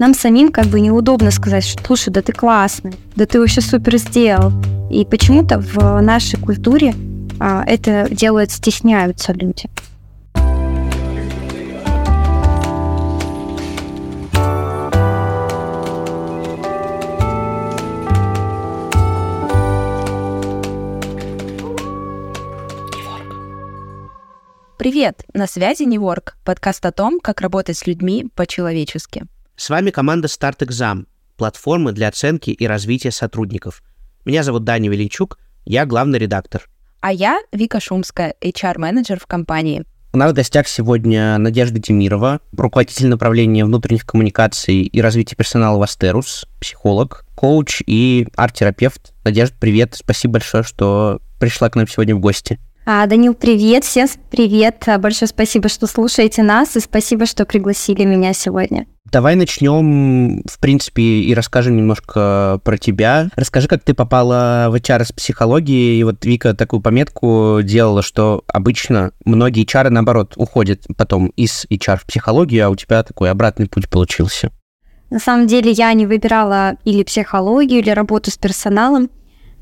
нам самим как бы неудобно сказать, что слушай, да ты классный, да ты вообще супер сделал. И почему-то в нашей культуре а, это делает, стесняются люди. Привет! На связи Неворк, подкаст о том, как работать с людьми по-человечески. С вами команда Exam, платформы для оценки и развития сотрудников. Меня зовут Даня Величук, я главный редактор. А я Вика Шумская, HR-менеджер в компании. У нас в гостях сегодня Надежда Демирова, руководитель направления внутренних коммуникаций и развития персонала в Астерус, психолог, коуч и арт-терапевт. Надежда, привет, спасибо большое, что пришла к нам сегодня в гости. А, Данил, привет, всем привет. Большое спасибо, что слушаете нас, и спасибо, что пригласили меня сегодня. Давай начнем, в принципе, и расскажем немножко про тебя. Расскажи, как ты попала в HR с психологии. И вот Вика такую пометку делала, что обычно многие HR, наоборот, уходят потом из HR в психологию, а у тебя такой обратный путь получился. На самом деле я не выбирала или психологию, или работу с персоналом.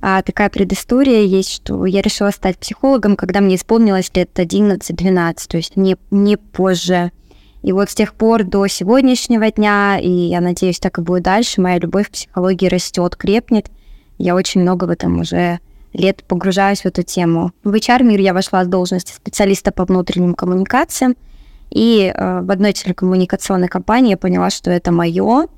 А такая предыстория есть, что я решила стать психологом, когда мне исполнилось лет 11-12, то есть не, не позже. И вот с тех пор до сегодняшнего дня, и я надеюсь, так и будет дальше, моя любовь к психологии растет, крепнет. Я очень много в этом уже лет погружаюсь в эту тему. В HR-мир я вошла с должности специалиста по внутренним коммуникациям, и э, в одной телекоммуникационной компании я поняла, что это мое,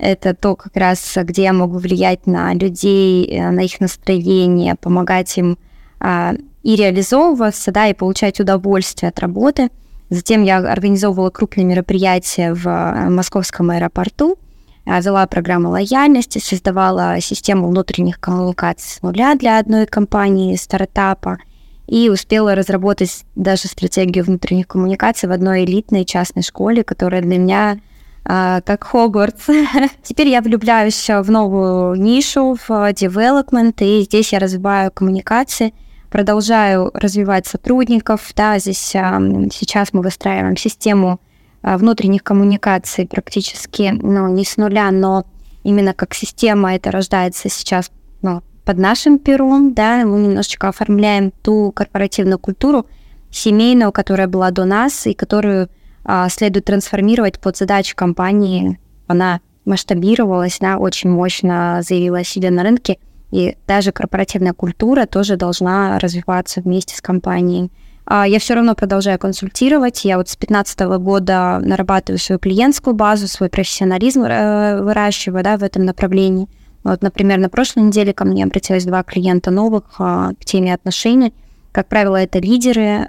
это то, как раз, где я могу влиять на людей, э, на их настроение, помогать им а, и реализовываться, да, и получать удовольствие от работы. Затем я организовывала крупные мероприятия в э, московском аэропорту, а, вела программу лояльности, создавала систему внутренних коммуникаций с нуля для одной компании, стартапа, и успела разработать даже стратегию внутренних коммуникаций в одной элитной частной школе, которая для меня как Хогвартс. Теперь я влюбляюсь в новую нишу, в development, и здесь я развиваю коммуникации, продолжаю развивать сотрудников. Да, здесь а, сейчас мы выстраиваем систему а, внутренних коммуникаций практически, ну, не с нуля, но именно как система это рождается сейчас ну, под нашим пером, да, мы немножечко оформляем ту корпоративную культуру семейную, которая была до нас и которую а, следует трансформировать под задачи компании. Она масштабировалась, да, очень мощно заявила о себе на рынке, и даже корпоративная культура тоже должна развиваться вместе с компанией. А, я все равно продолжаю консультировать. Я вот с 2015 года нарабатываю свою клиентскую базу, свой профессионализм э, выращиваю да, в этом направлении. Вот, например, на прошлой неделе ко мне обратилось два клиента новых а, к теме отношений. Как правило, это лидеры,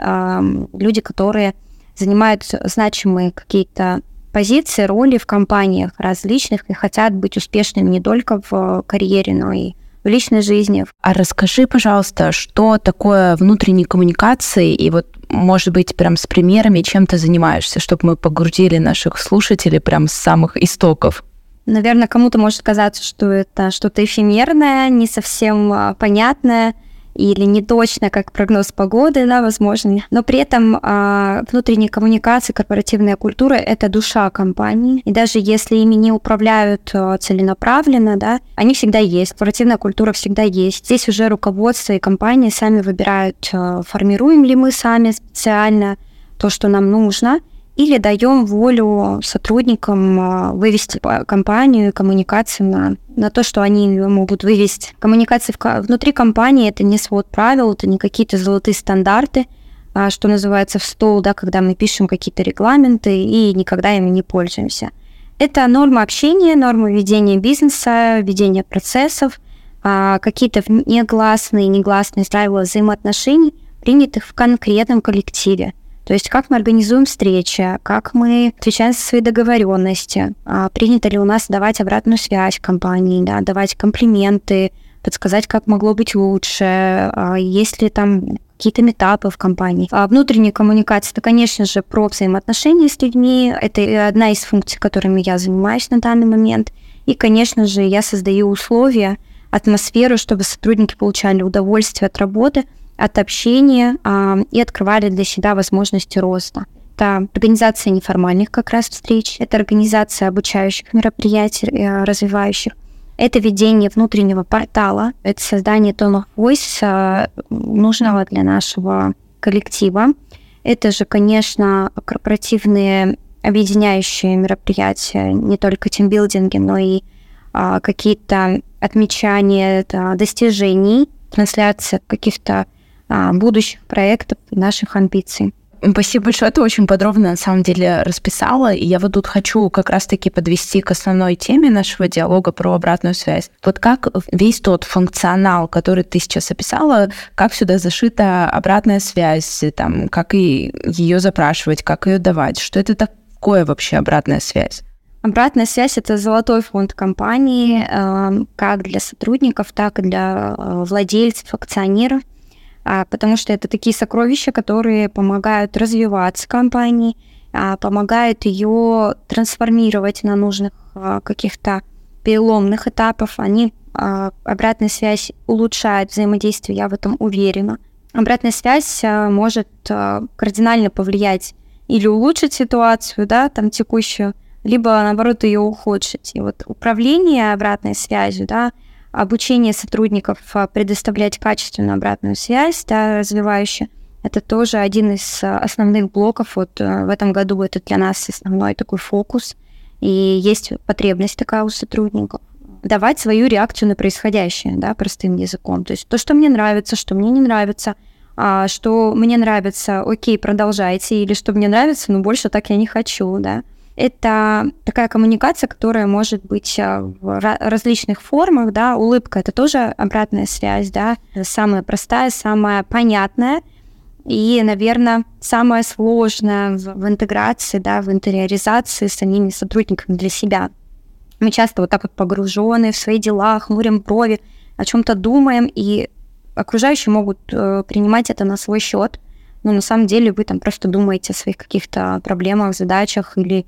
люди, которые занимают значимые какие-то позиции, роли в компаниях различных и хотят быть успешными не только в карьере, но и в личной жизни. А расскажи, пожалуйста, что такое внутренние коммуникации и вот, может быть, прям с примерами, чем ты занимаешься, чтобы мы погрузили наших слушателей прям с самых истоков? Наверное, кому-то может казаться, что это что-то эфемерное, не совсем а, понятное, или не точно, как прогноз погоды, да, возможно. Но при этом а, внутренние коммуникации, корпоративная культура — это душа компании. И даже если ими не управляют а, целенаправленно, да, они всегда есть. Корпоративная культура всегда есть. Здесь уже руководство и компании сами выбирают, а, формируем ли мы сами специально то, что нам нужно — или даем волю сотрудникам а, вывести компанию, коммуникации на, на то, что они могут вывести. Коммуникации внутри компании это не свод правил, это не какие-то золотые стандарты, а, что называется в стол, да, когда мы пишем какие-то регламенты и никогда ими не пользуемся. Это нормы общения, нормы ведения бизнеса, ведения процессов, а, какие-то негласные, негласные правила взаимоотношений, принятых в конкретном коллективе – то есть как мы организуем встречи, как мы отвечаем за свои договоренности, а принято ли у нас давать обратную связь компании, да, давать комплименты, подсказать, как могло быть лучше, а есть ли там какие-то метапы в компании. А внутренняя коммуникация, это, конечно же, про взаимоотношения с людьми. Это одна из функций, которыми я занимаюсь на данный момент. И, конечно же, я создаю условия, атмосферу, чтобы сотрудники получали удовольствие от работы – от общения а, и открывали для себя возможности роста. Это организация неформальных как раз встреч, это организация обучающих мероприятий, э, развивающих, это ведение внутреннего портала, это создание of voice, нужного для нашего коллектива. Это же, конечно, корпоративные объединяющие мероприятия, не только тимбилдинги, но и а, какие-то отмечания да, достижений, трансляция каких-то будущих проектов и наших амбиций. Спасибо большое, ты очень подробно на самом деле расписала, и я вот тут хочу как раз-таки подвести к основной теме нашего диалога про обратную связь. Вот как весь тот функционал, который ты сейчас описала, как сюда зашита обратная связь, там, как и ее запрашивать, как ее давать, что это такое вообще обратная связь? Обратная связь это золотой фонд компании, э, как для сотрудников, так и для э, владельцев, акционеров а, потому что это такие сокровища, которые помогают развиваться компании, а, помогают ее трансформировать на нужных а, каких-то переломных этапах. Они обратная связь улучшает взаимодействие, я в этом уверена. Обратная связь может кардинально повлиять или улучшить ситуацию, да, там текущую, либо наоборот ее ухудшить. И вот управление обратной связью, да, обучение сотрудников а, предоставлять качественную обратную связь, да, развивающую. Это тоже один из а, основных блоков. Вот а, в этом году это для нас основной такой фокус. И есть потребность такая у сотрудников давать свою реакцию на происходящее, да, простым языком. То есть то, что мне нравится, что мне не нравится, а, что мне нравится, окей, продолжайте, или что мне нравится, но больше так я не хочу, да. Это такая коммуникация, которая может быть а, в различных формах, да, улыбка — это тоже обратная связь, да, самая простая, самая понятная, и, наверное, самое сложное в, интеграции, да, в интериоризации с самими сотрудниками для себя. Мы часто вот так вот погружены в свои дела, хмурим брови, о чем-то думаем, и окружающие могут э, принимать это на свой счет, но на самом деле вы там просто думаете о своих каких-то проблемах, задачах или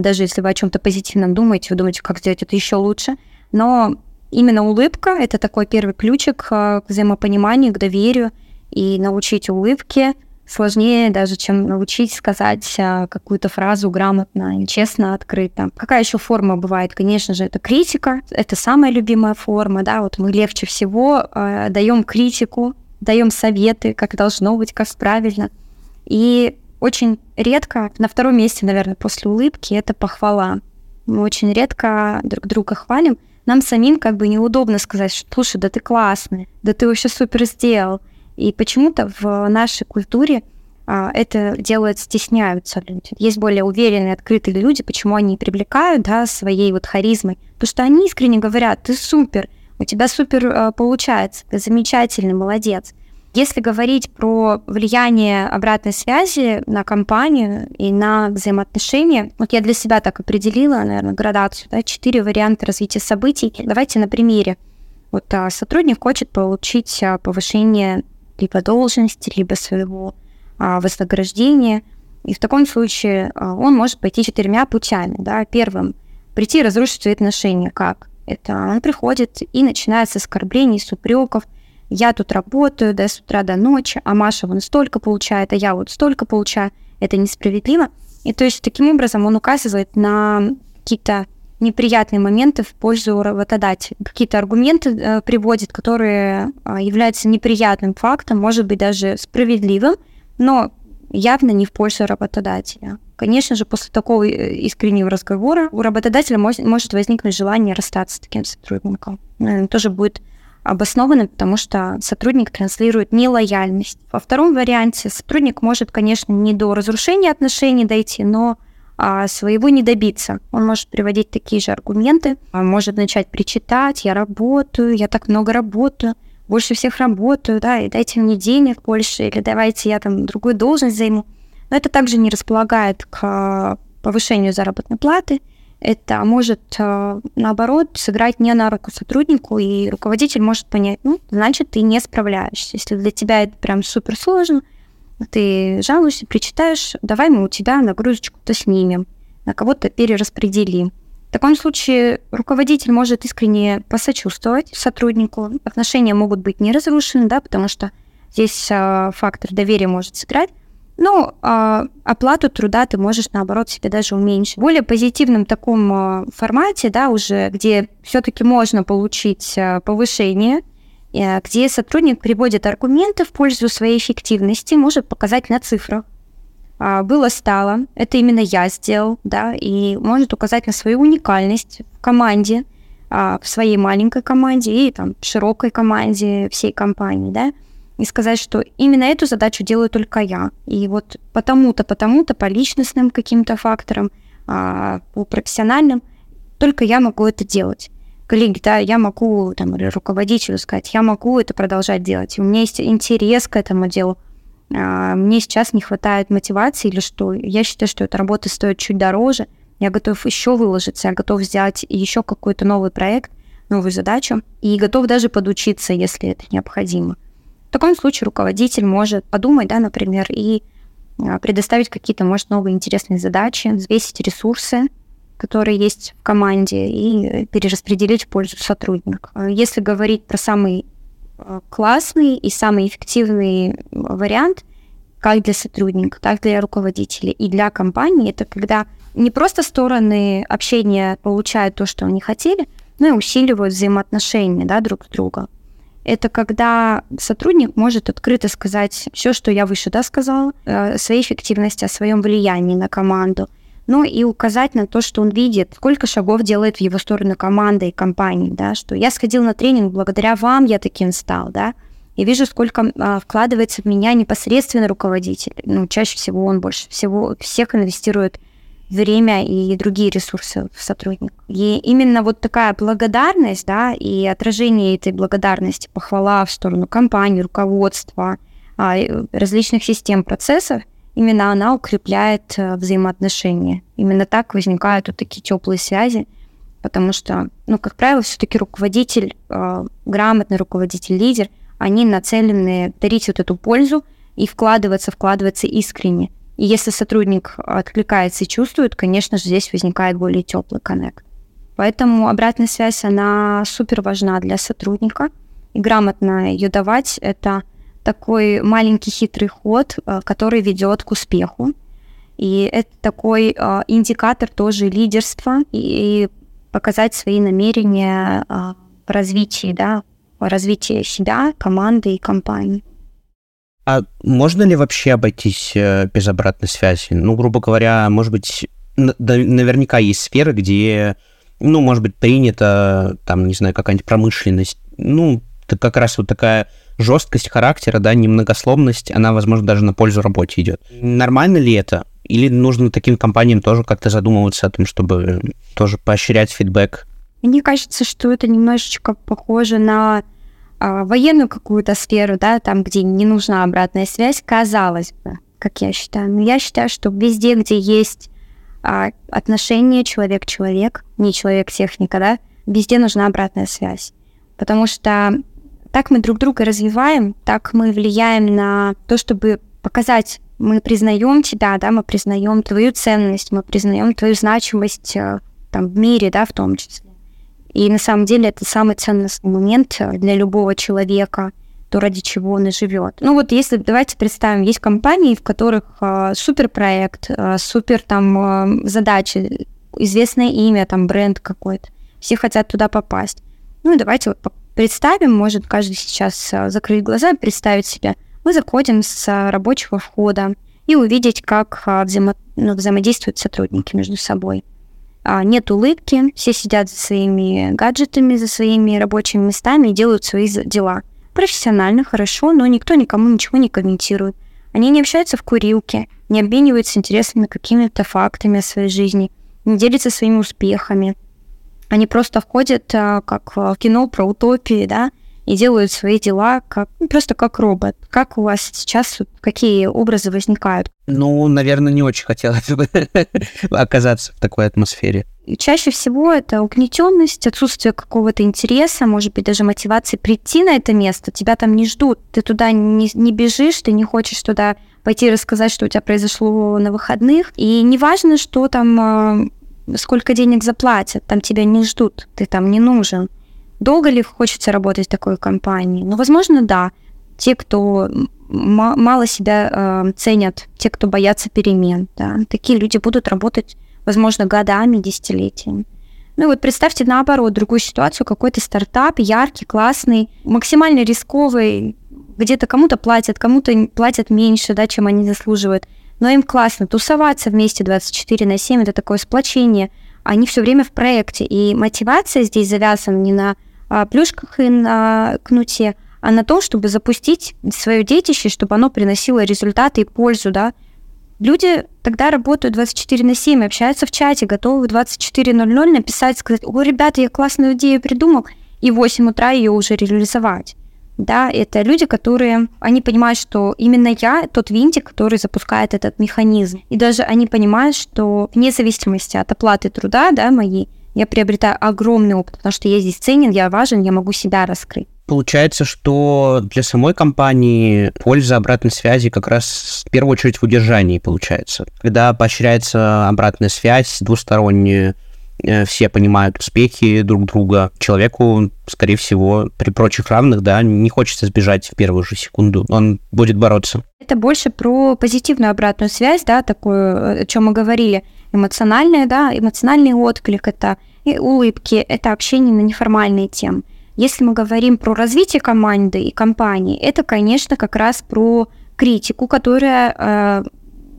даже если вы о чем-то позитивном думаете, вы думаете, как сделать это еще лучше. Но именно улыбка — это такой первый ключик а, к взаимопониманию, к доверию. И научить улыбке сложнее даже, чем научить сказать а, какую-то фразу грамотно, честно, открыто. Какая еще форма бывает? Конечно же, это критика. Это самая любимая форма, да, вот мы легче всего даем критику, даем советы, как должно быть, как правильно. И очень редко, на втором месте, наверное, после улыбки, это похвала. Мы очень редко друг друга хвалим. Нам самим как бы неудобно сказать, что слушай, да ты классный, да ты вообще супер сделал. И почему-то в нашей культуре а, это делают, стесняются люди. Есть более уверенные, открытые люди, почему они привлекают, да, своей вот харизмой. Потому что они искренне говорят, ты супер, у тебя супер а, получается, ты замечательный, молодец. Если говорить про влияние обратной связи на компанию и на взаимоотношения, вот я для себя так определила, наверное, градацию, да, четыре варианта развития событий. Давайте на примере. Вот а, сотрудник хочет получить а, повышение либо должности, либо своего а, вознаграждения. И в таком случае а, он может пойти четырьмя путями. Да. Первым – прийти и разрушить свои отношения. Как? Это он приходит и начинает с оскорблений, с упреков – я тут работаю да, с утра до ночи, а Маша вон столько получает, а я вот столько получаю, это несправедливо. И то есть таким образом он указывает на какие-то неприятные моменты в пользу работодателя. Какие-то аргументы э, приводит, которые э, являются неприятным фактом, может быть, даже справедливым, но явно не в пользу работодателя. Конечно же, после такого э, искреннего разговора у работодателя может, может возникнуть желание расстаться с таким сотрудником. Наверное, тоже будет обоснованным, потому что сотрудник транслирует нелояльность. Во втором варианте сотрудник может, конечно, не до разрушения отношений дойти, но а, своего не добиться. Он может приводить такие же аргументы, он может начать причитать, я работаю, я так много работаю, больше всех работаю, да, и дайте мне денег больше, или давайте я там другую должность займу. Но это также не располагает к повышению заработной платы – это может, э, наоборот, сыграть не на руку сотруднику, и руководитель может понять, ну, значит, ты не справляешься. Если для тебя это прям супер сложно, ты жалуешься, причитаешь, давай мы у тебя нагрузочку-то снимем, на кого-то перераспределим. В таком случае руководитель может искренне посочувствовать сотруднику. Отношения могут быть не разрушены, да, потому что здесь э, фактор доверия может сыграть. Ну, э, оплату труда ты можешь, наоборот, себе даже уменьшить. В более позитивном таком э, формате, да, уже, где все-таки можно получить э, повышение, где сотрудник приводит аргументы в пользу своей эффективности, может показать на цифрах. Было стало, это именно я сделал, да, и может указать на свою уникальность в команде, в своей маленькой команде и там широкой команде всей компании, да и сказать, что именно эту задачу делаю только я. И вот потому-то, потому-то, по личностным каким-то факторам, а, по профессиональным, только я могу это делать. Коллеги, да, я могу, там, руководителю сказать, я могу это продолжать делать. У меня есть интерес к этому делу. А, мне сейчас не хватает мотивации или что. Я считаю, что эта работа стоит чуть дороже. Я готов еще выложиться, я готов сделать еще какой-то новый проект, новую задачу, и готов даже подучиться, если это необходимо. В таком случае руководитель может подумать, да, например, и а, предоставить какие-то, может, новые интересные задачи, взвесить ресурсы, которые есть в команде, и перераспределить в пользу сотрудника. Если говорить про самый а, классный и самый эффективный вариант, как для сотрудника, так и для руководителя и для компании, это когда не просто стороны общения получают то, что они хотели, но и усиливают взаимоотношения да, друг с другом это когда сотрудник может открыто сказать все, что я выше да, сказала, о своей эффективности, о своем влиянии на команду, но и указать на то, что он видит, сколько шагов делает в его сторону команда и компания, да, что я сходил на тренинг, благодаря вам я таким стал, да, и вижу, сколько а, вкладывается в меня непосредственно руководитель. Ну, чаще всего он больше всего всех инвестирует время и другие ресурсы в сотрудника. И именно вот такая благодарность, да, и отражение этой благодарности, похвала в сторону компании, руководства, а, различных систем процессов, именно она укрепляет э, взаимоотношения. Именно так возникают вот такие теплые связи, потому что, ну, как правило, все-таки руководитель, э, грамотный руководитель, лидер, они нацелены дарить вот эту пользу и вкладываться, вкладываться искренне. И если сотрудник откликается и чувствует, конечно же, здесь возникает более теплый коннект. Поэтому обратная связь, она супер важна для сотрудника. И грамотно ее давать – это такой маленький хитрый ход, э, который ведет к успеху. И это такой э, индикатор тоже лидерства и показать свои намерения э, в развитии, да, в развитии себя, команды и компании. А можно ли вообще обойтись э, без обратной связи? Ну, грубо говоря, может быть, наверняка есть сферы, где, ну, может быть, принято, там, не знаю, какая-нибудь промышленность, ну, как раз вот такая жесткость характера, да, немногословность, она, возможно, даже на пользу работе идет. Нормально ли это? Или нужно таким компаниям тоже как-то задумываться о том, чтобы тоже поощрять фидбэк? Мне кажется, что это немножечко похоже на военную какую-то сферу, да, там, где не нужна обратная связь, казалось бы, как я считаю. Но я считаю, что везде, где есть а, отношения человек-человек, не человек-техника, да, везде нужна обратная связь. Потому что так мы друг друга развиваем, так мы влияем на то, чтобы показать, мы признаем тебя, да, мы признаем твою ценность, мы признаем твою значимость э, там, в мире, да, в том числе. И на самом деле это самый ценностный момент э, для любого человека, то ради чего он и живет. Ну вот если давайте представим, есть компании, в которых э, суперпроект, э, супер там э, задачи, известное имя, там бренд какой-то, все хотят туда попасть. Ну давайте вот представим, может каждый сейчас э, закрыть глаза и представить себя. Мы заходим с э, рабочего входа и увидеть, как взаимо... ну, взаимодействуют сотрудники между собой. А, нет улыбки, все сидят за своими гаджетами, за своими рабочими местами и делают свои дела. Профессионально, хорошо, но никто никому ничего не комментирует. Они не общаются в курилке, не обмениваются интересными какими-то фактами о своей жизни, не делятся своими успехами. Они просто входят, а, как в кино про утопии, да, и делают свои дела как, ну, просто как робот. Как у вас сейчас, какие образы возникают? Ну, наверное, не очень хотелось бы оказаться в такой атмосфере. Чаще всего это угнетенность, отсутствие какого-то интереса, может быть, даже мотивации прийти на это место. Тебя там не ждут, ты туда не, не бежишь, ты не хочешь туда пойти рассказать, что у тебя произошло на выходных. И неважно, что там, а, сколько денег заплатят, там тебя не ждут, ты там не нужен. Долго ли хочется работать в такой компании? Ну, возможно, да. Те, кто мало себя э, ценят те, кто боятся перемен. Да. Такие люди будут работать, возможно, годами, десятилетиями. Ну и вот представьте наоборот другую ситуацию, какой-то стартап, яркий, классный, максимально рисковый, где-то кому-то платят, кому-то платят меньше, да, чем они заслуживают. Но им классно тусоваться вместе 24 на 7, это такое сплочение. Они все время в проекте, и мотивация здесь завязана не на плюшках и на кнуте, а на том, чтобы запустить свое детище, чтобы оно приносило результаты и пользу, да. Люди тогда работают 24 на 7, общаются в чате, готовы в 24.00 написать, сказать, о, ребята, я классную идею придумал, и в 8 утра ее уже реализовать. Да, это люди, которые, они понимают, что именно я тот винтик, который запускает этот механизм. И даже они понимают, что вне зависимости от оплаты труда, да, моей, я приобретаю огромный опыт, потому что я здесь ценен, я важен, я могу себя раскрыть. Получается, что для самой компании польза обратной связи как раз в первую очередь в удержании получается. Когда поощряется обратная связь двусторонняя, э, все понимают успехи друг друга. Человеку, скорее всего, при прочих равных, да, не хочется сбежать в первую же секунду. Он будет бороться. Это больше про позитивную обратную связь, да, такую, о чем мы говорили. Эмоциональная, да, эмоциональный отклик, это и улыбки, это общение на неформальные темы. Если мы говорим про развитие команды и компании, это, конечно, как раз про критику, которая э,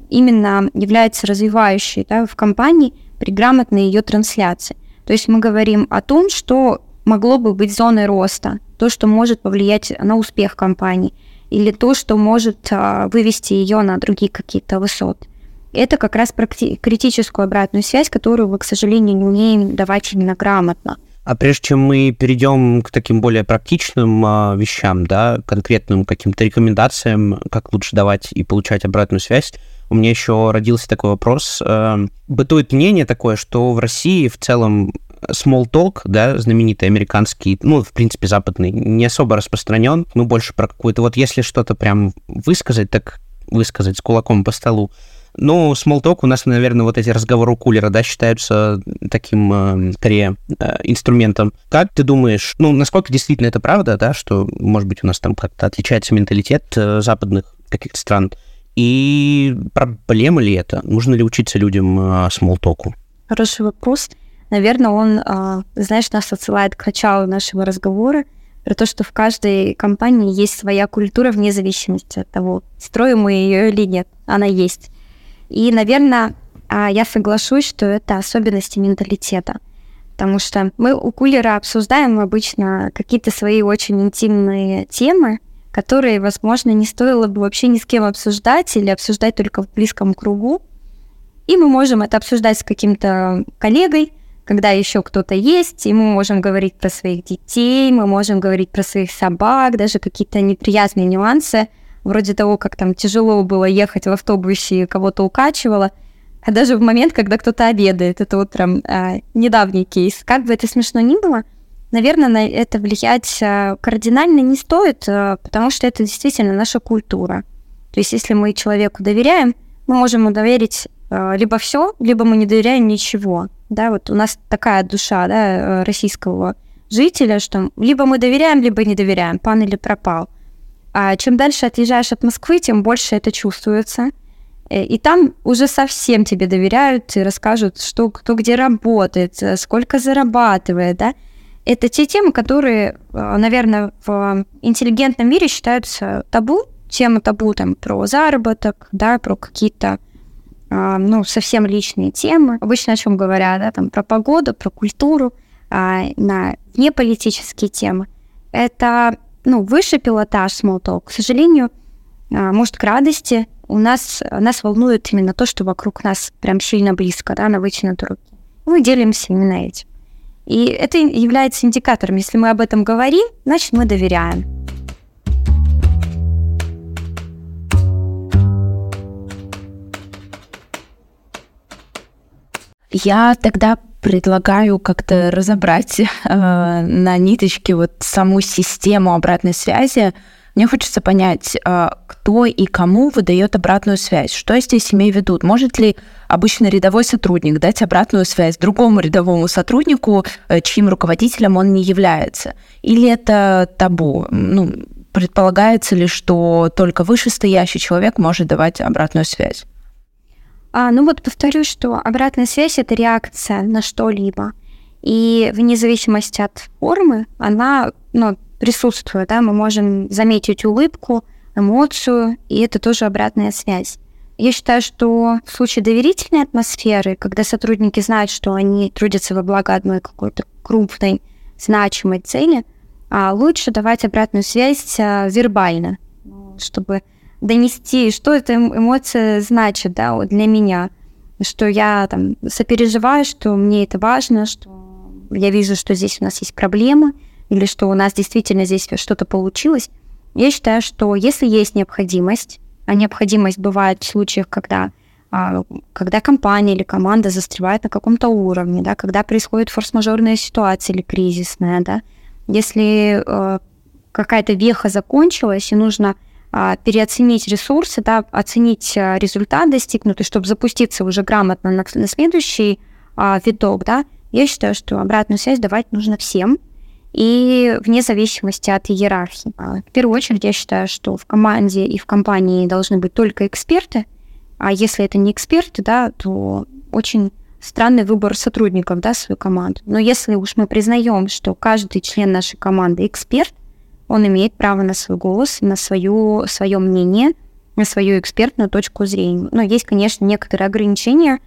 именно является развивающей да, в компании при грамотной ее трансляции. То есть мы говорим о том, что могло бы быть зоной роста, то, что может повлиять на успех компании, или то, что может э, вывести ее на другие какие-то высоты. Это как раз про критическую обратную связь, которую вы, к сожалению, не умеем давать именно грамотно. А прежде чем мы перейдем к таким более практичным а, вещам, да, конкретным каким-то рекомендациям, как лучше давать и получать обратную связь, у меня еще родился такой вопрос. Э, бытует мнение такое, что в России в целом small talk, да, знаменитый американский, ну, в принципе, западный, не особо распространен. Мы больше про какую-то, вот если что-то прям высказать, так высказать с кулаком по столу, ну, small у нас, наверное, вот эти разговоры у кулера, да, считаются таким, э, скорее, э, инструментом. Как ты думаешь, ну, насколько действительно это правда, да, что, может быть, у нас там как-то отличается менталитет э, западных каких-то стран? И проблема ли это? Нужно ли учиться людям small Хороший вопрос. Наверное, он, знаешь, нас отсылает к началу нашего разговора, про то, что в каждой компании есть своя культура вне зависимости от того, строим мы ее или нет. Она есть. И, наверное, а, я соглашусь, что это особенности менталитета. Потому что мы у кулера обсуждаем обычно какие-то свои очень интимные темы, которые, возможно, не стоило бы вообще ни с кем обсуждать или обсуждать только в близком кругу. И мы можем это обсуждать с каким-то коллегой, когда еще кто-то есть, и мы можем говорить про своих детей, мы можем говорить про своих собак, даже какие-то неприятные нюансы – вроде того, как там тяжело было ехать в автобусе и кого-то укачивало, а даже в момент, когда кто-то обедает. Это вот прям а, недавний кейс. Как бы это смешно ни было, наверное, на это влиять а, кардинально не стоит, а, потому что это действительно наша культура. То есть если мы человеку доверяем, мы можем ему доверить а, либо все, либо мы не доверяем ничего. Да, вот у нас такая душа да, российского жителя, что либо мы доверяем, либо не доверяем, пан или пропал. А чем дальше отъезжаешь от Москвы, тем больше это чувствуется. Э, и там уже совсем тебе доверяют и расскажут, что кто где работает, э, сколько зарабатывает, да. Это те темы, которые, э, наверное, в интеллигентном мире считаются табу. Тема табу там про заработок, да, про какие-то ну, совсем личные темы. Обычно о чем говорят, да, там про погоду, про культуру, а, на неполитические темы. Это ну, высший пилотаж small к сожалению, а, может, к радости, у нас, нас волнует именно то, что вокруг нас прям сильно близко, да, на вытянутой руке. Мы делимся именно этим. И это является индикатором. Если мы об этом говорим, значит, мы доверяем. Я тогда предлагаю как-то разобрать э, на ниточке вот саму систему обратной связи. Мне хочется понять, э, кто и кому выдает обратную связь. Что здесь имею в виду? Может ли обычно рядовой сотрудник дать обратную связь другому рядовому сотруднику, э, чьим руководителем он не является? Или это табу? Ну, предполагается ли, что только вышестоящий человек может давать обратную связь? А, ну вот повторю, что обратная связь это реакция на что-либо. И вне зависимости от формы, она ну, присутствует. Да? Мы можем заметить улыбку, эмоцию, и это тоже обратная связь. Я считаю, что в случае доверительной атмосферы, когда сотрудники знают, что они трудятся во благо одной какой-то крупной, значимой цели, а лучше давать обратную связь а, вербально, чтобы донести, что эта эм, эмоция значит да, для меня, что я там сопереживаю, что мне это важно, что я вижу, что здесь у нас есть проблемы, или что у нас действительно здесь что-то получилось. Я считаю, что если есть необходимость, а необходимость бывает в случаях, когда а, когда компания или команда застревает на каком-то уровне, да, когда происходит форс-мажорная ситуация или кризисная, да, если э, какая-то веха закончилась и нужно переоценить ресурсы, да, оценить э, результат достигнутый, чтобы запуститься уже грамотно на, на следующий э, виток, да, я считаю, что обратную связь давать нужно всем, и вне зависимости от иерархии. А, в первую очередь, я считаю, что в команде и в компании должны быть только эксперты, а если это не эксперты, да, то очень странный выбор сотрудников, да, свою команду. Но если уж мы признаем, что каждый член нашей команды эксперт, он имеет право на свой голос, на свое, свое мнение, на свою экспертную точку зрения. Но есть, конечно, некоторые ограничения,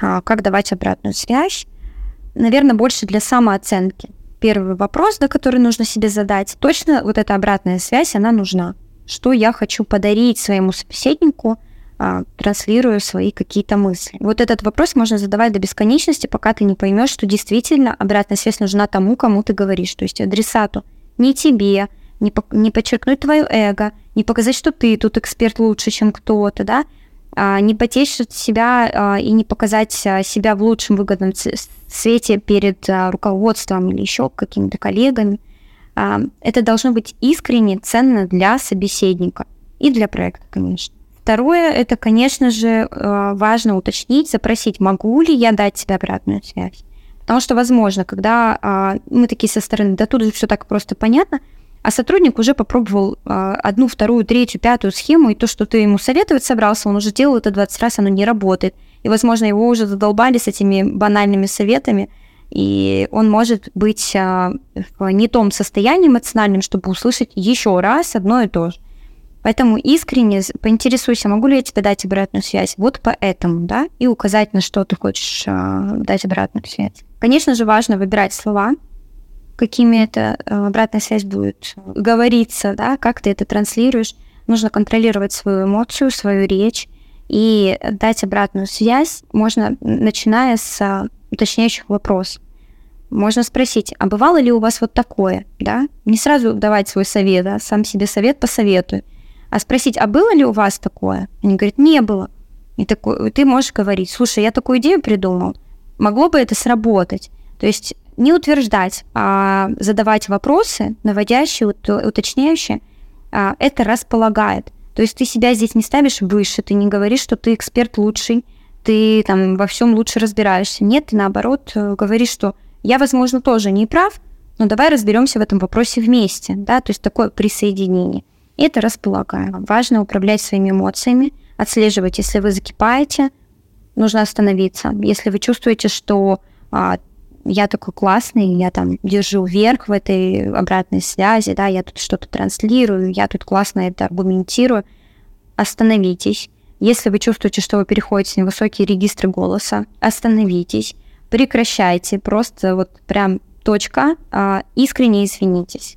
а, как давать обратную связь. Наверное, больше для самооценки первый вопрос, да, который нужно себе задать. Точно вот эта обратная связь, она нужна. Что я хочу подарить своему собеседнику, а, транслируя свои какие-то мысли. Вот этот вопрос можно задавать до бесконечности, пока ты не поймешь, что действительно обратная связь нужна тому, кому ты говоришь, то есть адресату. Не тебе, не, по, не подчеркнуть твое эго, не показать, что ты тут эксперт лучше, чем кто-то, да, а, не потешить себя а, и не показать а, себя в лучшем выгодном свете перед руководством или еще какими-то коллегами. Это должно быть искренне ценно для собеседника и для проекта, конечно. Второе, это, конечно же, важно уточнить, запросить, могу ли я дать тебе обратную связь. Потому что, возможно, когда мы такие со стороны, да тут же все так просто понятно, а сотрудник уже попробовал э, одну, вторую, третью, пятую схему, и то, что ты ему советовать собрался, он уже делал это 20 раз, оно не работает. И, возможно, его уже задолбали с этими банальными советами, и он может быть э, в не том состоянии эмоциональном, чтобы услышать еще раз одно и то же. Поэтому искренне поинтересуйся, могу ли я тебе дать обратную связь вот поэтому, да, и указать, на что ты хочешь э, дать обратную связь. Конечно же, важно выбирать слова, какими это э, обратная связь будет говориться, да, как ты это транслируешь. Нужно контролировать свою эмоцию, свою речь и дать обратную связь можно, начиная с э, уточняющих вопросов. Можно спросить, а бывало ли у вас вот такое, да? Не сразу давать свой совет, да, сам себе совет посоветуй, а спросить, а было ли у вас такое? Они говорят, не было. И такой, ты можешь говорить, слушай, я такую идею придумал, могло бы это сработать. То есть не утверждать, а задавать вопросы, наводящие, уточняющие, а, это располагает. То есть ты себя здесь не ставишь выше, ты не говоришь, что ты эксперт лучший, ты там во всем лучше разбираешься. Нет, ты наоборот э, говоришь, что я, возможно, тоже не прав, но давай разберемся в этом вопросе вместе, да, то есть такое присоединение. Это располагаем. Важно управлять своими эмоциями, отслеживать, если вы закипаете, нужно остановиться. Если вы чувствуете, что а, я такой классный, я там держу верх в этой обратной связи, да, я тут что-то транслирую, я тут классно это аргументирую. Остановитесь. Если вы чувствуете, что вы переходите на высокие регистры голоса, остановитесь, прекращайте, просто вот прям точка, а, искренне извинитесь.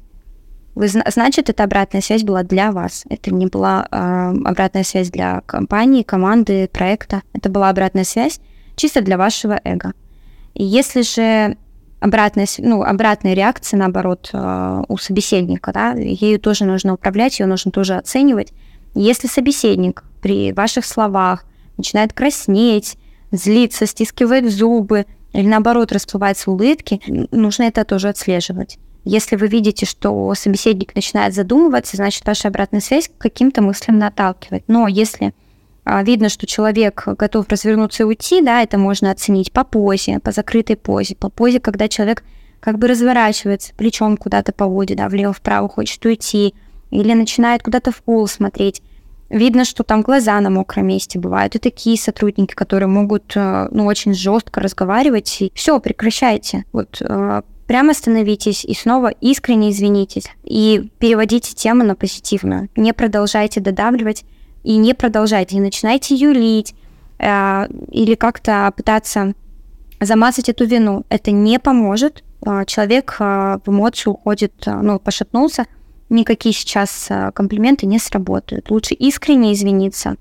Вы, значит, эта обратная связь была для вас. Это не была а, обратная связь для компании, команды, проекта. Это была обратная связь чисто для вашего эго. И если же обратная, ну, обратная реакция, наоборот, э, у собеседника, да, ею тоже нужно управлять, ее нужно тоже оценивать. Если собеседник при ваших словах начинает краснеть, злиться, стискивает зубы, или наоборот расплывается улыбки, нужно это тоже отслеживать. Если вы видите, что собеседник начинает задумываться, значит, ваша обратная связь каким-то мыслям наталкивает. Но если видно, что человек готов развернуться и уйти, да, это можно оценить по позе, по закрытой позе, по позе, когда человек как бы разворачивается, плечом куда-то поводит, да, влево-вправо хочет уйти, или начинает куда-то в пол смотреть. Видно, что там глаза на мокром месте бывают. И такие сотрудники, которые могут э, ну, очень жестко разговаривать. И все, прекращайте. Вот э, прямо остановитесь и снова искренне извинитесь. И переводите тему на позитивную. Не продолжайте додавливать и не продолжайте. Не начинайте юлить э, или как-то пытаться замазать эту вину. Это не поможет. Человек в эмоцию уходит, ну, пошатнулся – никакие сейчас а, комплименты не сработают. Лучше искренне извиниться.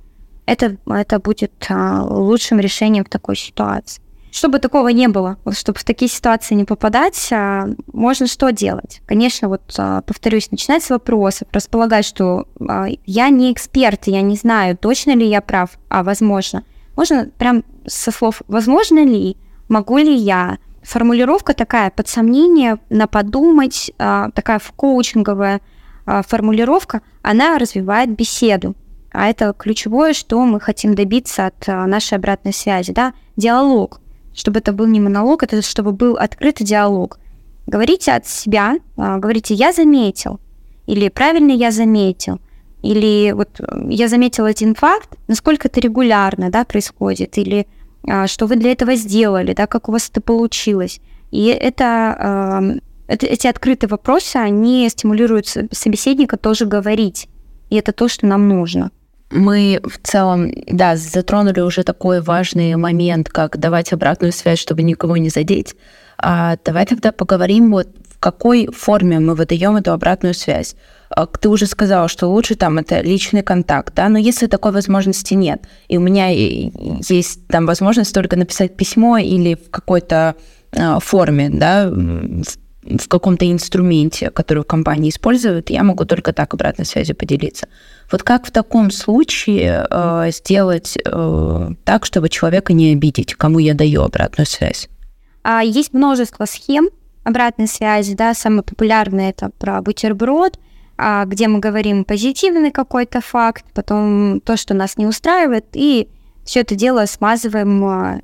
Это, это будет а, лучшим решением в такой ситуации. Чтобы такого не было, вот, чтобы в такие ситуации не попадать, а, можно что делать? Конечно, вот повторюсь, начинать с вопросов, располагать, что я не эксперт, я не знаю, точно ли я прав, а возможно. Можно прям со слов «возможно ли», «могу ли я», формулировка такая под сомнение, на подумать, такая в коучинговая, а, формулировка, она развивает беседу. А это ключевое, что мы хотим добиться от а, нашей обратной связи, да, диалог. Чтобы это был не монолог, это чтобы был открытый диалог. Говорите от себя, а, говорите «я заметил», или «правильно я заметил», или вот «я заметил один факт», насколько это регулярно, да, происходит, или что вы для этого сделали, да, как у вас это получилось. И это это, эти открытые вопросы, они стимулируют собеседника тоже говорить. И это то, что нам нужно. Мы в целом, да, затронули уже такой важный момент, как давать обратную связь, чтобы никого не задеть. А давай тогда поговорим, вот в какой форме мы выдаем эту обратную связь. А, ты уже сказала, что лучше там это личный контакт, да, но если такой возможности нет, и у меня есть там возможность только написать письмо или в какой-то а, форме, да, в в каком-то инструменте, который в компании используют, я могу только так обратной связью поделиться. Вот как в таком случае э, сделать э, так, чтобы человека не обидеть, кому я даю обратную связь? А, есть множество схем обратной связи, да, самый популярный это про бутерброд, а, где мы говорим позитивный какой-то факт, потом то, что нас не устраивает, и все это дело смазываем а,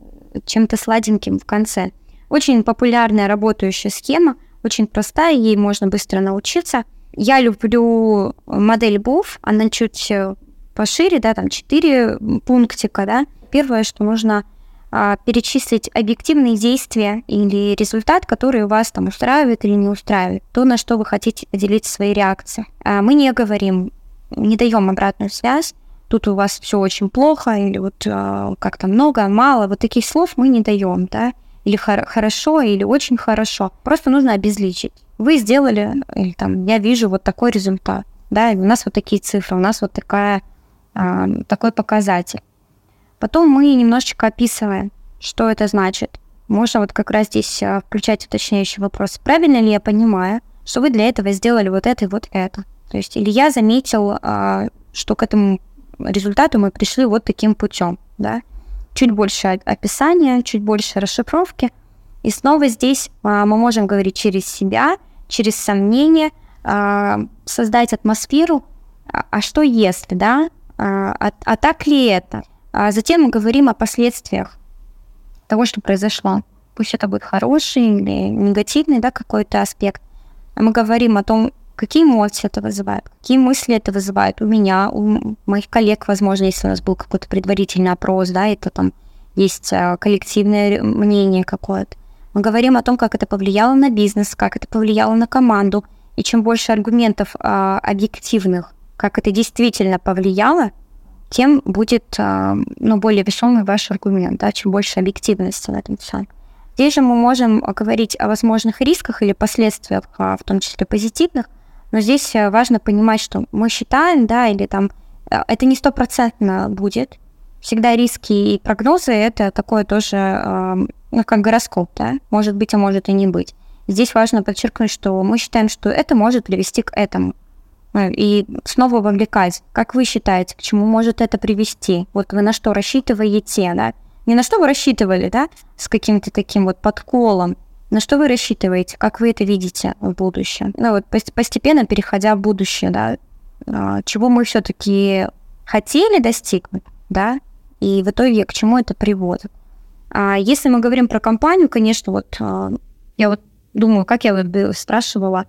чем-то сладеньким в конце. Очень популярная работающая схема – очень простая, ей можно быстро научиться. Я люблю модель БУФ, она чуть э, пошире, да, там 4 пунктика, да. Первое, что нужно а, перечислить объективные действия или результат, который вас там устраивает или не устраивает, то, на что вы хотите поделить свои реакции. А мы не говорим, не даем обратную связь, тут у вас все очень плохо, или вот а, как-то много, мало, вот таких слов мы не даем, да или хор- хорошо, или очень хорошо. Просто нужно обезличить. Вы сделали, или там, я вижу вот такой результат, да, у нас вот такие цифры, у нас вот такая, а, такой показатель. Потом мы немножечко описываем, что это значит. Можно вот как раз здесь а, включать уточняющий вопрос. Правильно ли я понимаю, что вы для этого сделали вот это и вот это? То есть, или я заметил, а, что к этому результату мы пришли вот таким путем, да? Чуть больше описания, чуть больше расшифровки. И снова здесь а, мы можем говорить через себя, через сомнения, а, создать атмосферу, а, а что если, да, а, а, так ли это? А затем мы говорим о последствиях того, что произошло. Пусть это будет хороший или негативный, да, какой-то аспект. Мы говорим о том, какие эмоции это вызывает, какие мысли это вызывает у меня, у моих коллег, возможно, если у нас был какой-то предварительный опрос, да, это там есть а, коллективное мнение какое-то. Мы говорим о том, как это повлияло на бизнес, как это повлияло на команду. И чем больше аргументов а, объективных, как это действительно повлияло, тем будет а, ну, более весомый ваш аргумент, да, чем больше объективности в этом всем. Здесь же мы можем говорить о возможных рисках или последствиях, а, в том числе позитивных, но здесь э, важно понимать, что мы считаем, да, или там э, это не стопроцентно будет. Всегда риски и прогнозы это такое тоже, эм, ну, как гороскоп, да, может быть, а может и не быть. Здесь важно подчеркнуть, что мы считаем, что это может привести к этому. Э, и снова вовлекать, как вы считаете, к чему может это привести? Вот вы на что рассчитываете, да? Не на что вы рассчитывали, да, с каким-то таким вот подколом, на что вы рассчитываете? Как вы это видите в будущем? Ну вот постепенно переходя в будущее, да, а, чего мы все-таки хотели достигнуть, да, и в итоге к чему это приводит. А если мы говорим про компанию, конечно, вот а, я вот думаю, как я вот спрашивала,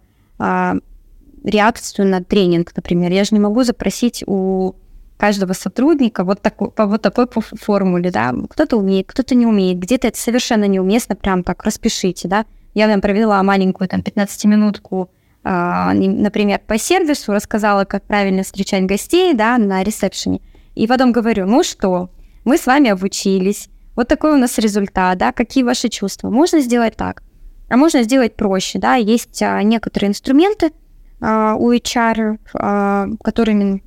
реакцию на тренинг, например. Я же не могу запросить у каждого сотрудника вот, такой, по вот такой формуле, да. Кто-то умеет, кто-то не умеет. Где-то это совершенно неуместно, прям так распишите, да. Я там провела маленькую там 15-минутку, э, например, по сервису, рассказала, как правильно встречать гостей, да, на ресепшене. И потом говорю, ну что, мы с вами обучились, вот такой у нас результат, да, какие ваши чувства. Можно сделать так, а можно сделать проще, да, есть а, некоторые инструменты а, у HR, а, которыми,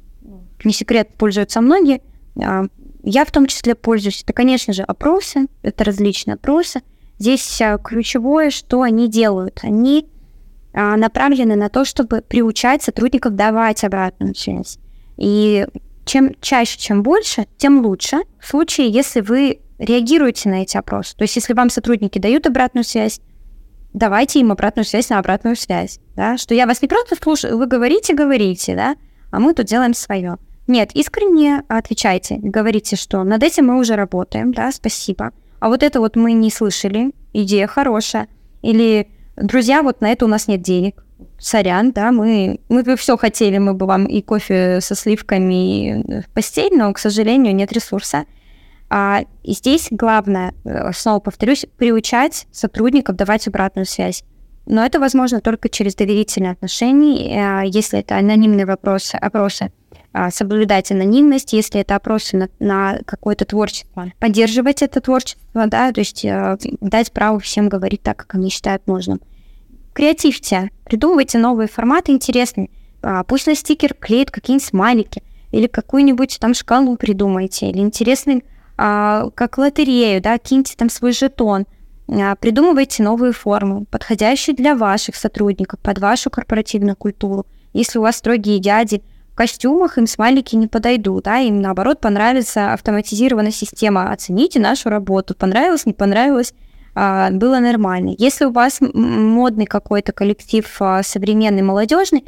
не секрет, пользуются многие, а, я в том числе пользуюсь. Это, конечно же, опросы, это различные опросы. Здесь а, ключевое, что они делают. Они а, направлены на то, чтобы приучать сотрудников давать обратную связь. И чем чаще, чем больше, тем лучше. В случае, если вы реагируете на эти опросы. То есть, если вам сотрудники дают обратную связь, давайте им обратную связь на обратную связь. Да? Что я вас не просто слушаю, вы говорите, говорите, да, а мы тут делаем свое. Нет, искренне отвечайте, говорите, что над этим мы уже работаем, да, спасибо. А вот это вот мы не слышали, идея хорошая. Или, друзья, вот на это у нас нет денег, сорян, да, мы, мы бы все хотели, мы бы вам и кофе со сливками, и постель, но, к сожалению, нет ресурса. А, и здесь главное, э, снова повторюсь, приучать сотрудников давать обратную связь. Но это возможно только через доверительные отношения, э, если это анонимные вопросы, опросы, соблюдать анонимность, если это опросы на, на какое-то творчество, поддерживать это творчество, да, то есть э, дать право всем говорить так, как они считают нужным креативьте, придумывайте новые форматы интересные. А, пусть на стикер клеят какие-нибудь смайлики, или какую-нибудь там шкалу придумайте, или интересный, а, как лотерею, да, киньте там свой жетон. А, придумывайте новые формы, подходящие для ваших сотрудников, под вашу корпоративную культуру. Если у вас строгие дяди, костюмах им смайлики не подойдут, да, им наоборот понравится автоматизированная система. Оцените нашу работу, понравилось, не понравилось, а, было нормально. Если у вас модный какой-то коллектив а, современный, молодежный,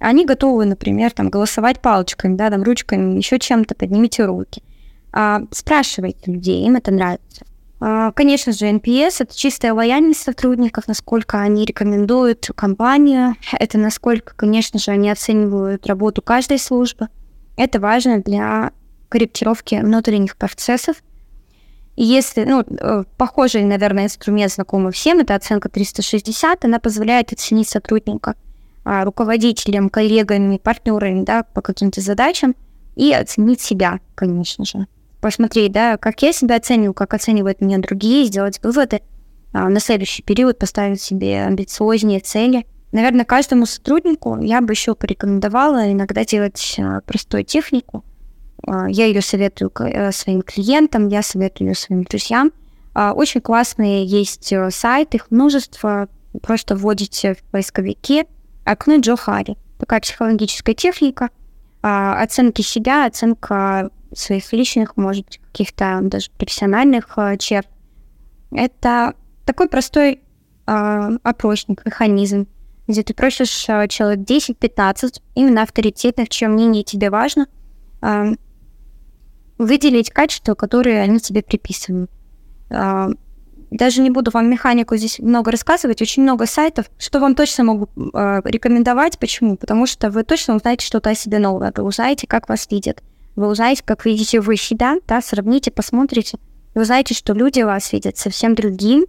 они готовы, например, там, голосовать палочками, да, там, ручками, еще чем-то, поднимите руки. А, спрашивайте людей, им это нравится. А, конечно же, NPS — это чистая лояльность сотрудников, насколько они рекомендуют компанию, это насколько, конечно же, они оценивают работу каждой службы. Это важно для корректировки внутренних процессов, и если, ну, э, похожий, наверное, инструмент знакомый всем, это оценка 360, она позволяет оценить сотрудника а, руководителем, коллегами, партнерами, да, по каким-то задачам и оценить себя, конечно же. Посмотреть, да, как я себя оцениваю, как оценивают меня другие, сделать выводы, а, на следующий период поставить себе амбициознее цели. Наверное, каждому сотруднику я бы еще порекомендовала иногда делать а, простую технику, а, я ее советую э, своим клиентам, я советую ее своим друзьям. А, очень классные есть э, сайты, их множество. Просто вводите в поисковике окно Джо Харри. Такая психологическая техника, а, оценки себя, оценка своих личных, может, каких-то даже профессиональных черт. Это такой простой опросник, механизм, где ты просишь человек 10-15 именно авторитетных, чье мнение тебе важно, выделить качества, которые они тебе приписывают. Даже не буду вам механику здесь много рассказывать, очень много сайтов, что вам точно могу э, рекомендовать. Почему? Потому что вы точно узнаете что-то о себе новое, вы узнаете, как вас видят, вы узнаете, как видите вы себя, да, сравните, посмотрите, вы узнаете, что люди вас видят совсем другим,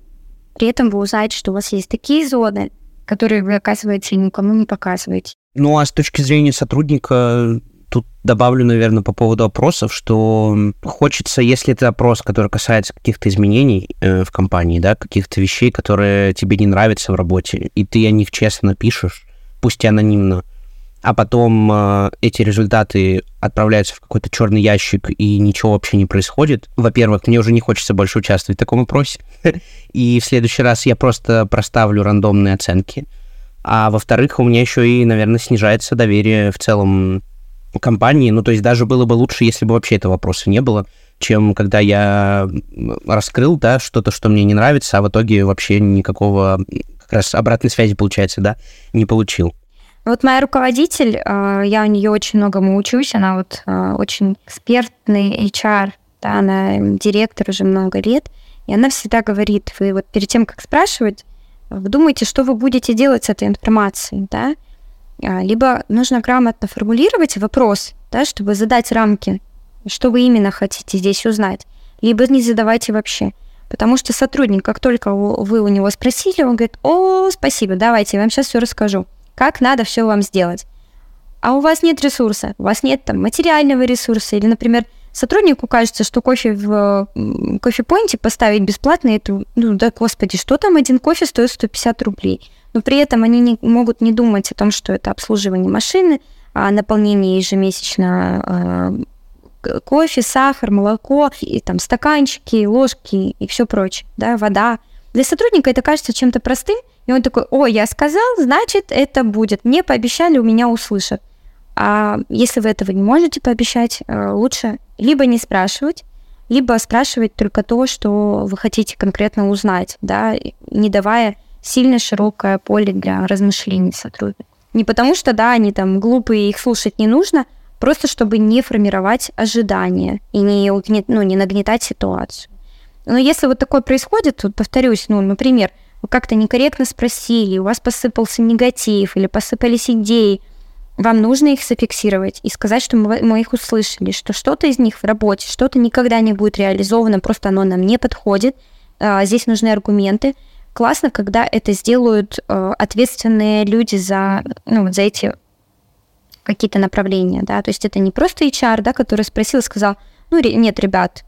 при этом вы узнаете, что у вас есть такие зоны, которые вы, оказываете, никому не показываете. Ну, а с точки зрения сотрудника, Тут добавлю, наверное, по поводу опросов, что хочется, если это опрос, который касается каких-то изменений э, в компании, да, каких-то вещей, которые тебе не нравятся в работе, и ты о них честно пишешь, пусть и анонимно, а потом э, эти результаты отправляются в какой-то черный ящик и ничего вообще не происходит. Во-первых, мне уже не хочется больше участвовать в таком опросе, и в следующий раз я просто проставлю рандомные оценки. А во-вторых, у меня еще и, наверное, снижается доверие в целом компании. Ну, то есть даже было бы лучше, если бы вообще этого вопроса не было, чем когда я раскрыл, да, что-то, что мне не нравится, а в итоге вообще никакого как раз обратной связи, получается, да, не получил. Вот моя руководитель, а, я у нее очень многому учусь, она вот а, очень экспертный HR, да, она директор уже много лет, и она всегда говорит, вы вот перед тем, как спрашивать, вы что вы будете делать с этой информацией, да, А, либо нужно грамотно формулировать вопрос, да, чтобы задать рамки, что вы именно хотите здесь узнать, либо не задавайте вообще. Потому что сотрудник, как только вы у него спросили, он говорит, о, спасибо, давайте, я вам сейчас все расскажу, как надо все вам сделать. А у вас нет ресурса, у вас нет там материального ресурса, или, например, сотруднику кажется, что кофе в кофе-поинте поставить бесплатно, это, ну да, господи, что там один кофе стоит 150 рублей. Но при этом они не, могут не думать о том, что это обслуживание машины, а наполнение ежемесячно э, кофе, сахар, молоко, и там стаканчики, ложки и все прочее, да, вода. Для сотрудника это кажется чем-то простым, и он такой, о, я сказал, значит, это будет. Мне пообещали, у меня услышат. А если вы этого не можете пообещать, э, лучше либо не спрашивать, либо спрашивать только то, что вы хотите конкретно узнать, да, не давая сильно широкое поле для размышлений сотрудников. Не потому что, да, они там глупые, их слушать не нужно, просто чтобы не формировать ожидания и не, ну, не нагнетать ситуацию. Но если вот такое происходит, тут повторюсь, ну, например, вы как-то некорректно спросили, у вас посыпался негатив или посыпались идеи, вам нужно их зафиксировать и сказать, что мы, их услышали, что что-то из них в работе, что-то никогда не будет реализовано, просто оно нам не подходит. А, здесь нужны аргументы классно, когда это сделают э, ответственные люди за, ну, за эти какие-то направления, да, то есть это не просто HR, да, который спросил и сказал, ну, нет, ребят,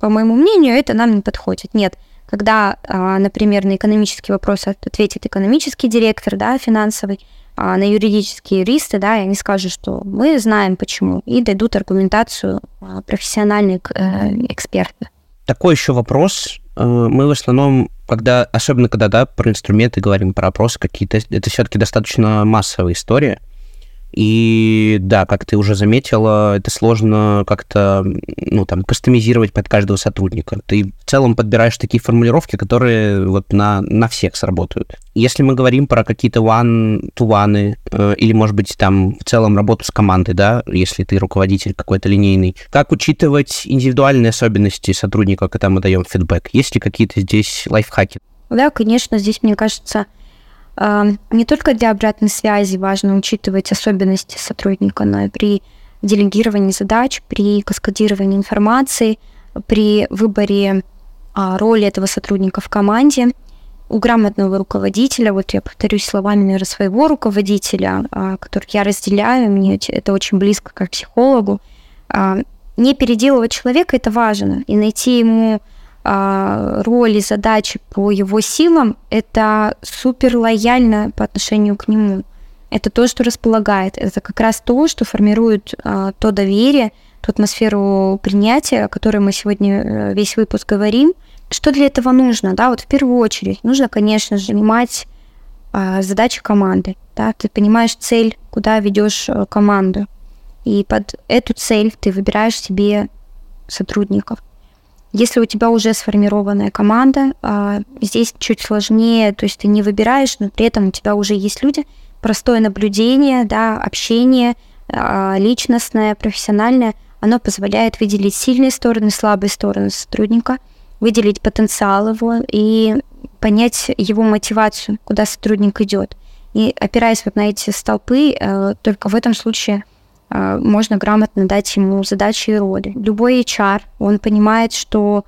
по моему мнению, это нам не подходит. Нет, когда, э, например, на экономический вопрос ответит экономический директор, да, финансовый, а на юридические юристы, да, и они скажут, что мы знаем почему, и дадут аргументацию а, профессиональных э, экспертов. Такой еще вопрос. Э, мы в основном когда, особенно когда, да, про инструменты говорим, про опросы какие-то, это все-таки достаточно массовая история. И да, как ты уже заметила, это сложно как-то, ну, там, кастомизировать под каждого сотрудника. Ты в целом подбираешь такие формулировки, которые вот на, на всех сработают. Если мы говорим про какие-то one-to-one, э, или, может быть, там, в целом работу с командой, да, если ты руководитель какой-то линейный, как учитывать индивидуальные особенности сотрудника, когда мы даем фидбэк? Есть ли какие-то здесь лайфхаки? Да, конечно, здесь, мне кажется, не только для обратной связи важно учитывать особенности сотрудника, но и при делегировании задач, при каскадировании информации, при выборе а, роли этого сотрудника в команде. У грамотного руководителя, вот я повторюсь словами, наверное, своего руководителя, а, который я разделяю, мне это очень близко как психологу, а, не переделывать человека, это важно, и найти ему роли, задачи по его силам, это супер лояльно по отношению к нему. Это то, что располагает. Это как раз то, что формирует а, то доверие, ту атмосферу принятия, о которой мы сегодня э, весь выпуск говорим. Что для этого нужно? Да, вот в первую очередь нужно, конечно же, понимать а, задачи команды. Да? Ты понимаешь цель, куда ведешь э, команду. И под эту цель ты выбираешь себе сотрудников. Если у тебя уже сформированная команда, а, здесь чуть сложнее, то есть ты не выбираешь, но при этом у тебя уже есть люди, простое наблюдение, да, общение, а, личностное, профессиональное, оно позволяет выделить сильные стороны, слабые стороны сотрудника, выделить потенциал его и понять его мотивацию, куда сотрудник идет. И опираясь вот на эти столпы, э, только в этом случае можно грамотно дать ему задачи и роли. Любой HR, он понимает, что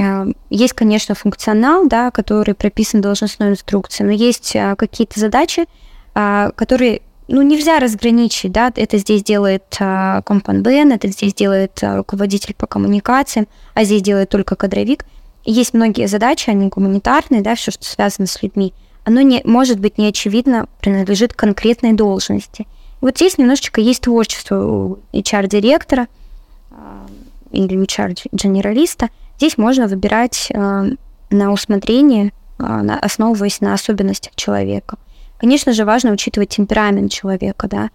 а, есть, конечно, функционал, да, который прописан в должностной инструкции, но есть а, какие-то задачи, которые ну, нельзя разграничить, да, это здесь делает а, компанбен, это здесь делает а, руководитель по коммуникациям, а здесь делает только кадровик. Есть многие задачи, они гуманитарные, да, все, что связано с людьми, оно не, может быть не очевидно принадлежит конкретной должности – вот здесь немножечко есть творчество у HR-директора а, или HR-генералиста. Здесь можно выбирать а, на усмотрение, а, основываясь на особенностях человека. Конечно же, важно учитывать темперамент человека, да.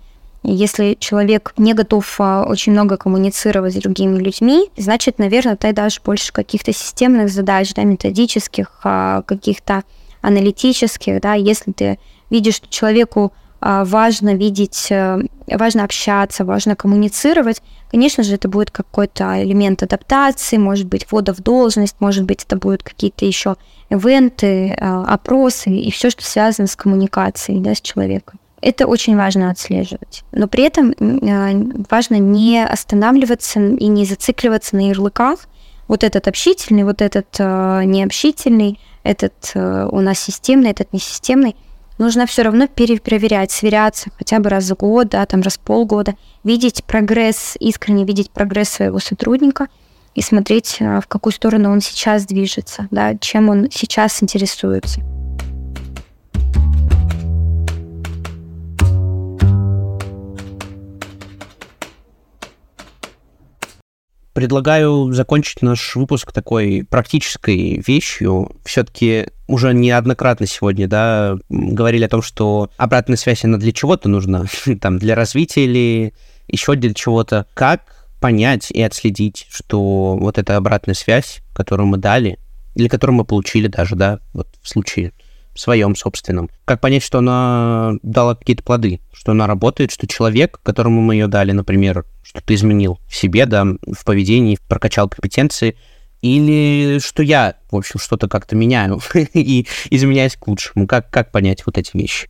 Если человек не готов очень много коммуницировать с другими людьми, значит, наверное, ты дашь больше каких-то системных задач, да, методических, каких-то аналитических, да, если ты видишь, что человеку важно видеть, э, важно общаться, важно коммуницировать, конечно же, это будет какой-то элемент адаптации, может быть, ввода в должность, может быть, это будут какие-то еще ивенты, а, опросы и все, что связано с коммуникацией да, с человеком. Это очень важно отслеживать. Но при этом э, важно не останавливаться и не зацикливаться на ярлыках. Вот этот общительный, вот этот э, необщительный, этот э, у нас системный, этот несистемный. Нужно все равно перепроверять, сверяться хотя бы раз в год, да, там раз в полгода, видеть прогресс, искренне видеть прогресс своего сотрудника и смотреть, в какую сторону он сейчас движется, да, чем он сейчас интересуется. Предлагаю закончить наш выпуск такой практической вещью. Все-таки уже неоднократно сегодня, да, говорили о том, что обратная связь, она для чего-то нужна, там, для развития или еще для чего-то. Как понять и отследить, что вот эта обратная связь, которую мы дали, или которую мы получили даже, да, вот в случае своем собственном. Как понять, что она дала какие-то плоды, что она работает, что человек, которому мы ее дали, например, что-то изменил в себе, да, в поведении, прокачал компетенции, или что я, в общем, что-то как-то меняю и изменяюсь к лучшему. Как, как понять вот эти вещи?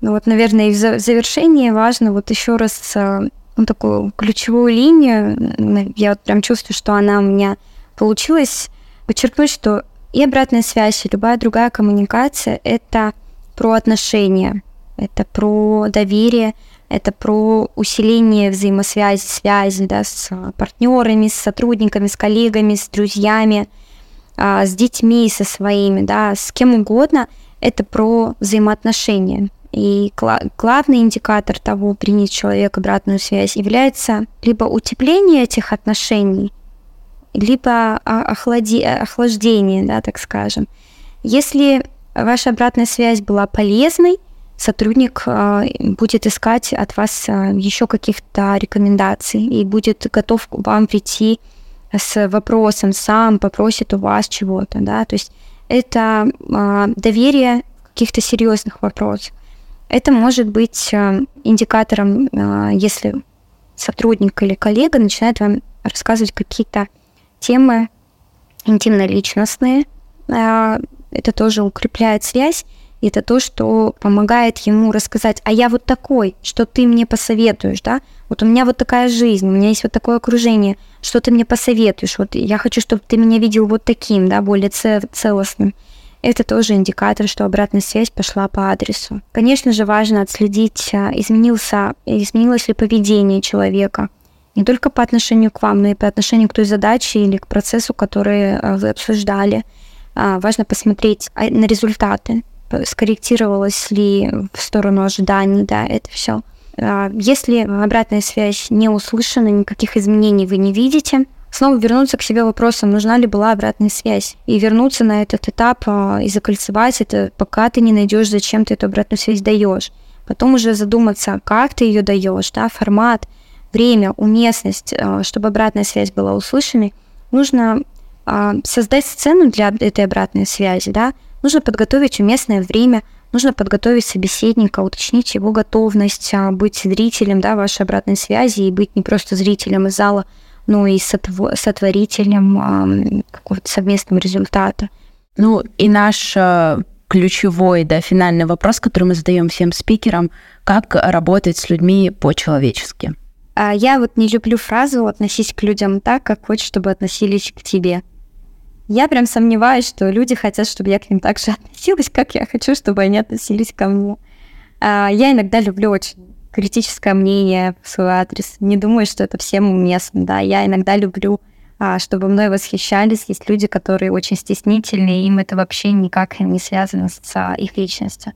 Ну вот, наверное, и в завершении важно вот еще раз э, ну, такую ключевую линию, я вот прям чувствую, что она у меня получилась, подчеркнуть, что и обратная связь, и любая другая коммуникация — это про отношения, это про доверие, это про усиление взаимосвязи, связи да, с партнерами, с сотрудниками, с коллегами, с друзьями, а, с детьми, со своими, да, с кем угодно. Это про взаимоотношения. И главный индикатор того, принять человек обратную связь, является либо утепление этих отношений – либо охлади, охлаждение, да, так скажем. Если ваша обратная связь была полезной, сотрудник э, будет искать от вас э, еще каких-то рекомендаций и будет готов к вам прийти с вопросом, сам попросит у вас чего-то, да, то есть это э, доверие каких-то серьезных вопросах. Это может быть индикатором, если сотрудник или коллега начинает вам рассказывать какие-то темы интимно-личностные. А, это тоже укрепляет связь, и это то, что помогает ему рассказать, а я вот такой, что ты мне посоветуешь, да? Вот у меня вот такая жизнь, у меня есть вот такое окружение, что ты мне посоветуешь? Вот я хочу, чтобы ты меня видел вот таким, да, более целостным. Это тоже индикатор, что обратная связь пошла по адресу. Конечно же, важно отследить, а, изменился, изменилось ли поведение человека – не только по отношению к вам, но и по отношению к той задаче или к процессу, который э, вы обсуждали. А, важно посмотреть а, на результаты, скорректировалось ли в сторону ожиданий, да, это все. А, если обратная связь не услышана, никаких изменений вы не видите, снова вернуться к себе вопросом, нужна ли была обратная связь, и вернуться на этот этап и закольцевать это, пока ты не найдешь, зачем ты эту обратную связь даешь. Потом уже задуматься, как ты ее даешь, да, формат, время, уместность, э, чтобы обратная связь была услышанной, нужно а, создать сцену для этой обратной связи, да, нужно подготовить уместное время, нужно подготовить собеседника, уточнить его готовность а, быть зрителем, да, вашей обратной связи и быть не просто зрителем из зала, но и сотворителем какого-то совместного результата. Ну и наш э, ключевой, да, финальный вопрос, который мы задаем всем спикерам, как работать с людьми по-человечески. А я вот не люблю фразу «относись к людям так, как хочешь, чтобы относились к тебе». Я прям сомневаюсь, что люди хотят, чтобы я к ним так же относилась, как я хочу, чтобы они относились ко мне. А я иногда люблю очень критическое мнение в свой адрес. Не думаю, что это всем уместно, да. Я иногда люблю, а, чтобы мной восхищались. Есть люди, которые очень стеснительные, им это вообще никак не связано с их личностью.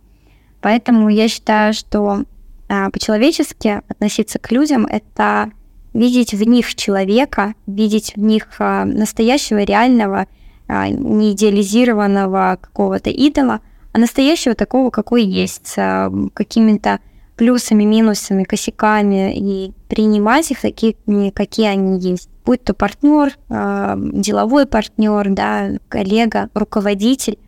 Поэтому я считаю, что по-человечески относиться к людям — это видеть в них человека, видеть в них а, настоящего, реального, а, не идеализированного какого-то идола, а настоящего такого, какой есть, с какими-то плюсами, минусами, косяками, и принимать их такими, какие они есть. Будь то партнер, деловой партнер, да, коллега, руководитель,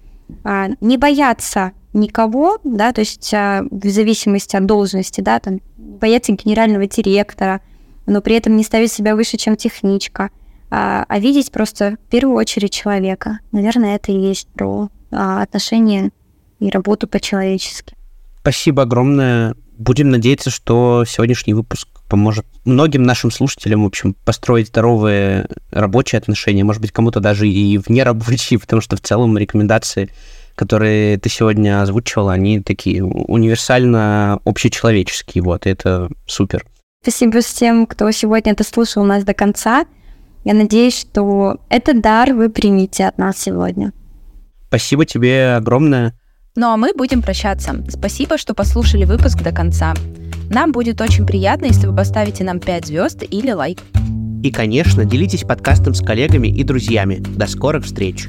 не бояться никого, да, то есть а, в зависимости от должности, да, там, бояться генерального директора, но при этом не ставить себя выше, чем техничка, а, а видеть просто в первую очередь человека. Наверное, это и есть про а, отношения и работу по-человечески. Спасибо огромное, Будем надеяться, что сегодняшний выпуск поможет многим нашим слушателям, в общем, построить здоровые рабочие отношения, может быть, кому-то даже и вне рабочие, потому что в целом рекомендации, которые ты сегодня озвучивала, они такие универсально общечеловеческие, вот, и это супер. Спасибо всем, кто сегодня это слушал нас до конца. Я надеюсь, что этот дар вы примете от нас сегодня. Спасибо тебе огромное. Ну а мы будем прощаться. Спасибо, что послушали выпуск до конца. Нам будет очень приятно, если вы поставите нам 5 звезд или лайк. И, конечно, делитесь подкастом с коллегами и друзьями. До скорых встреч!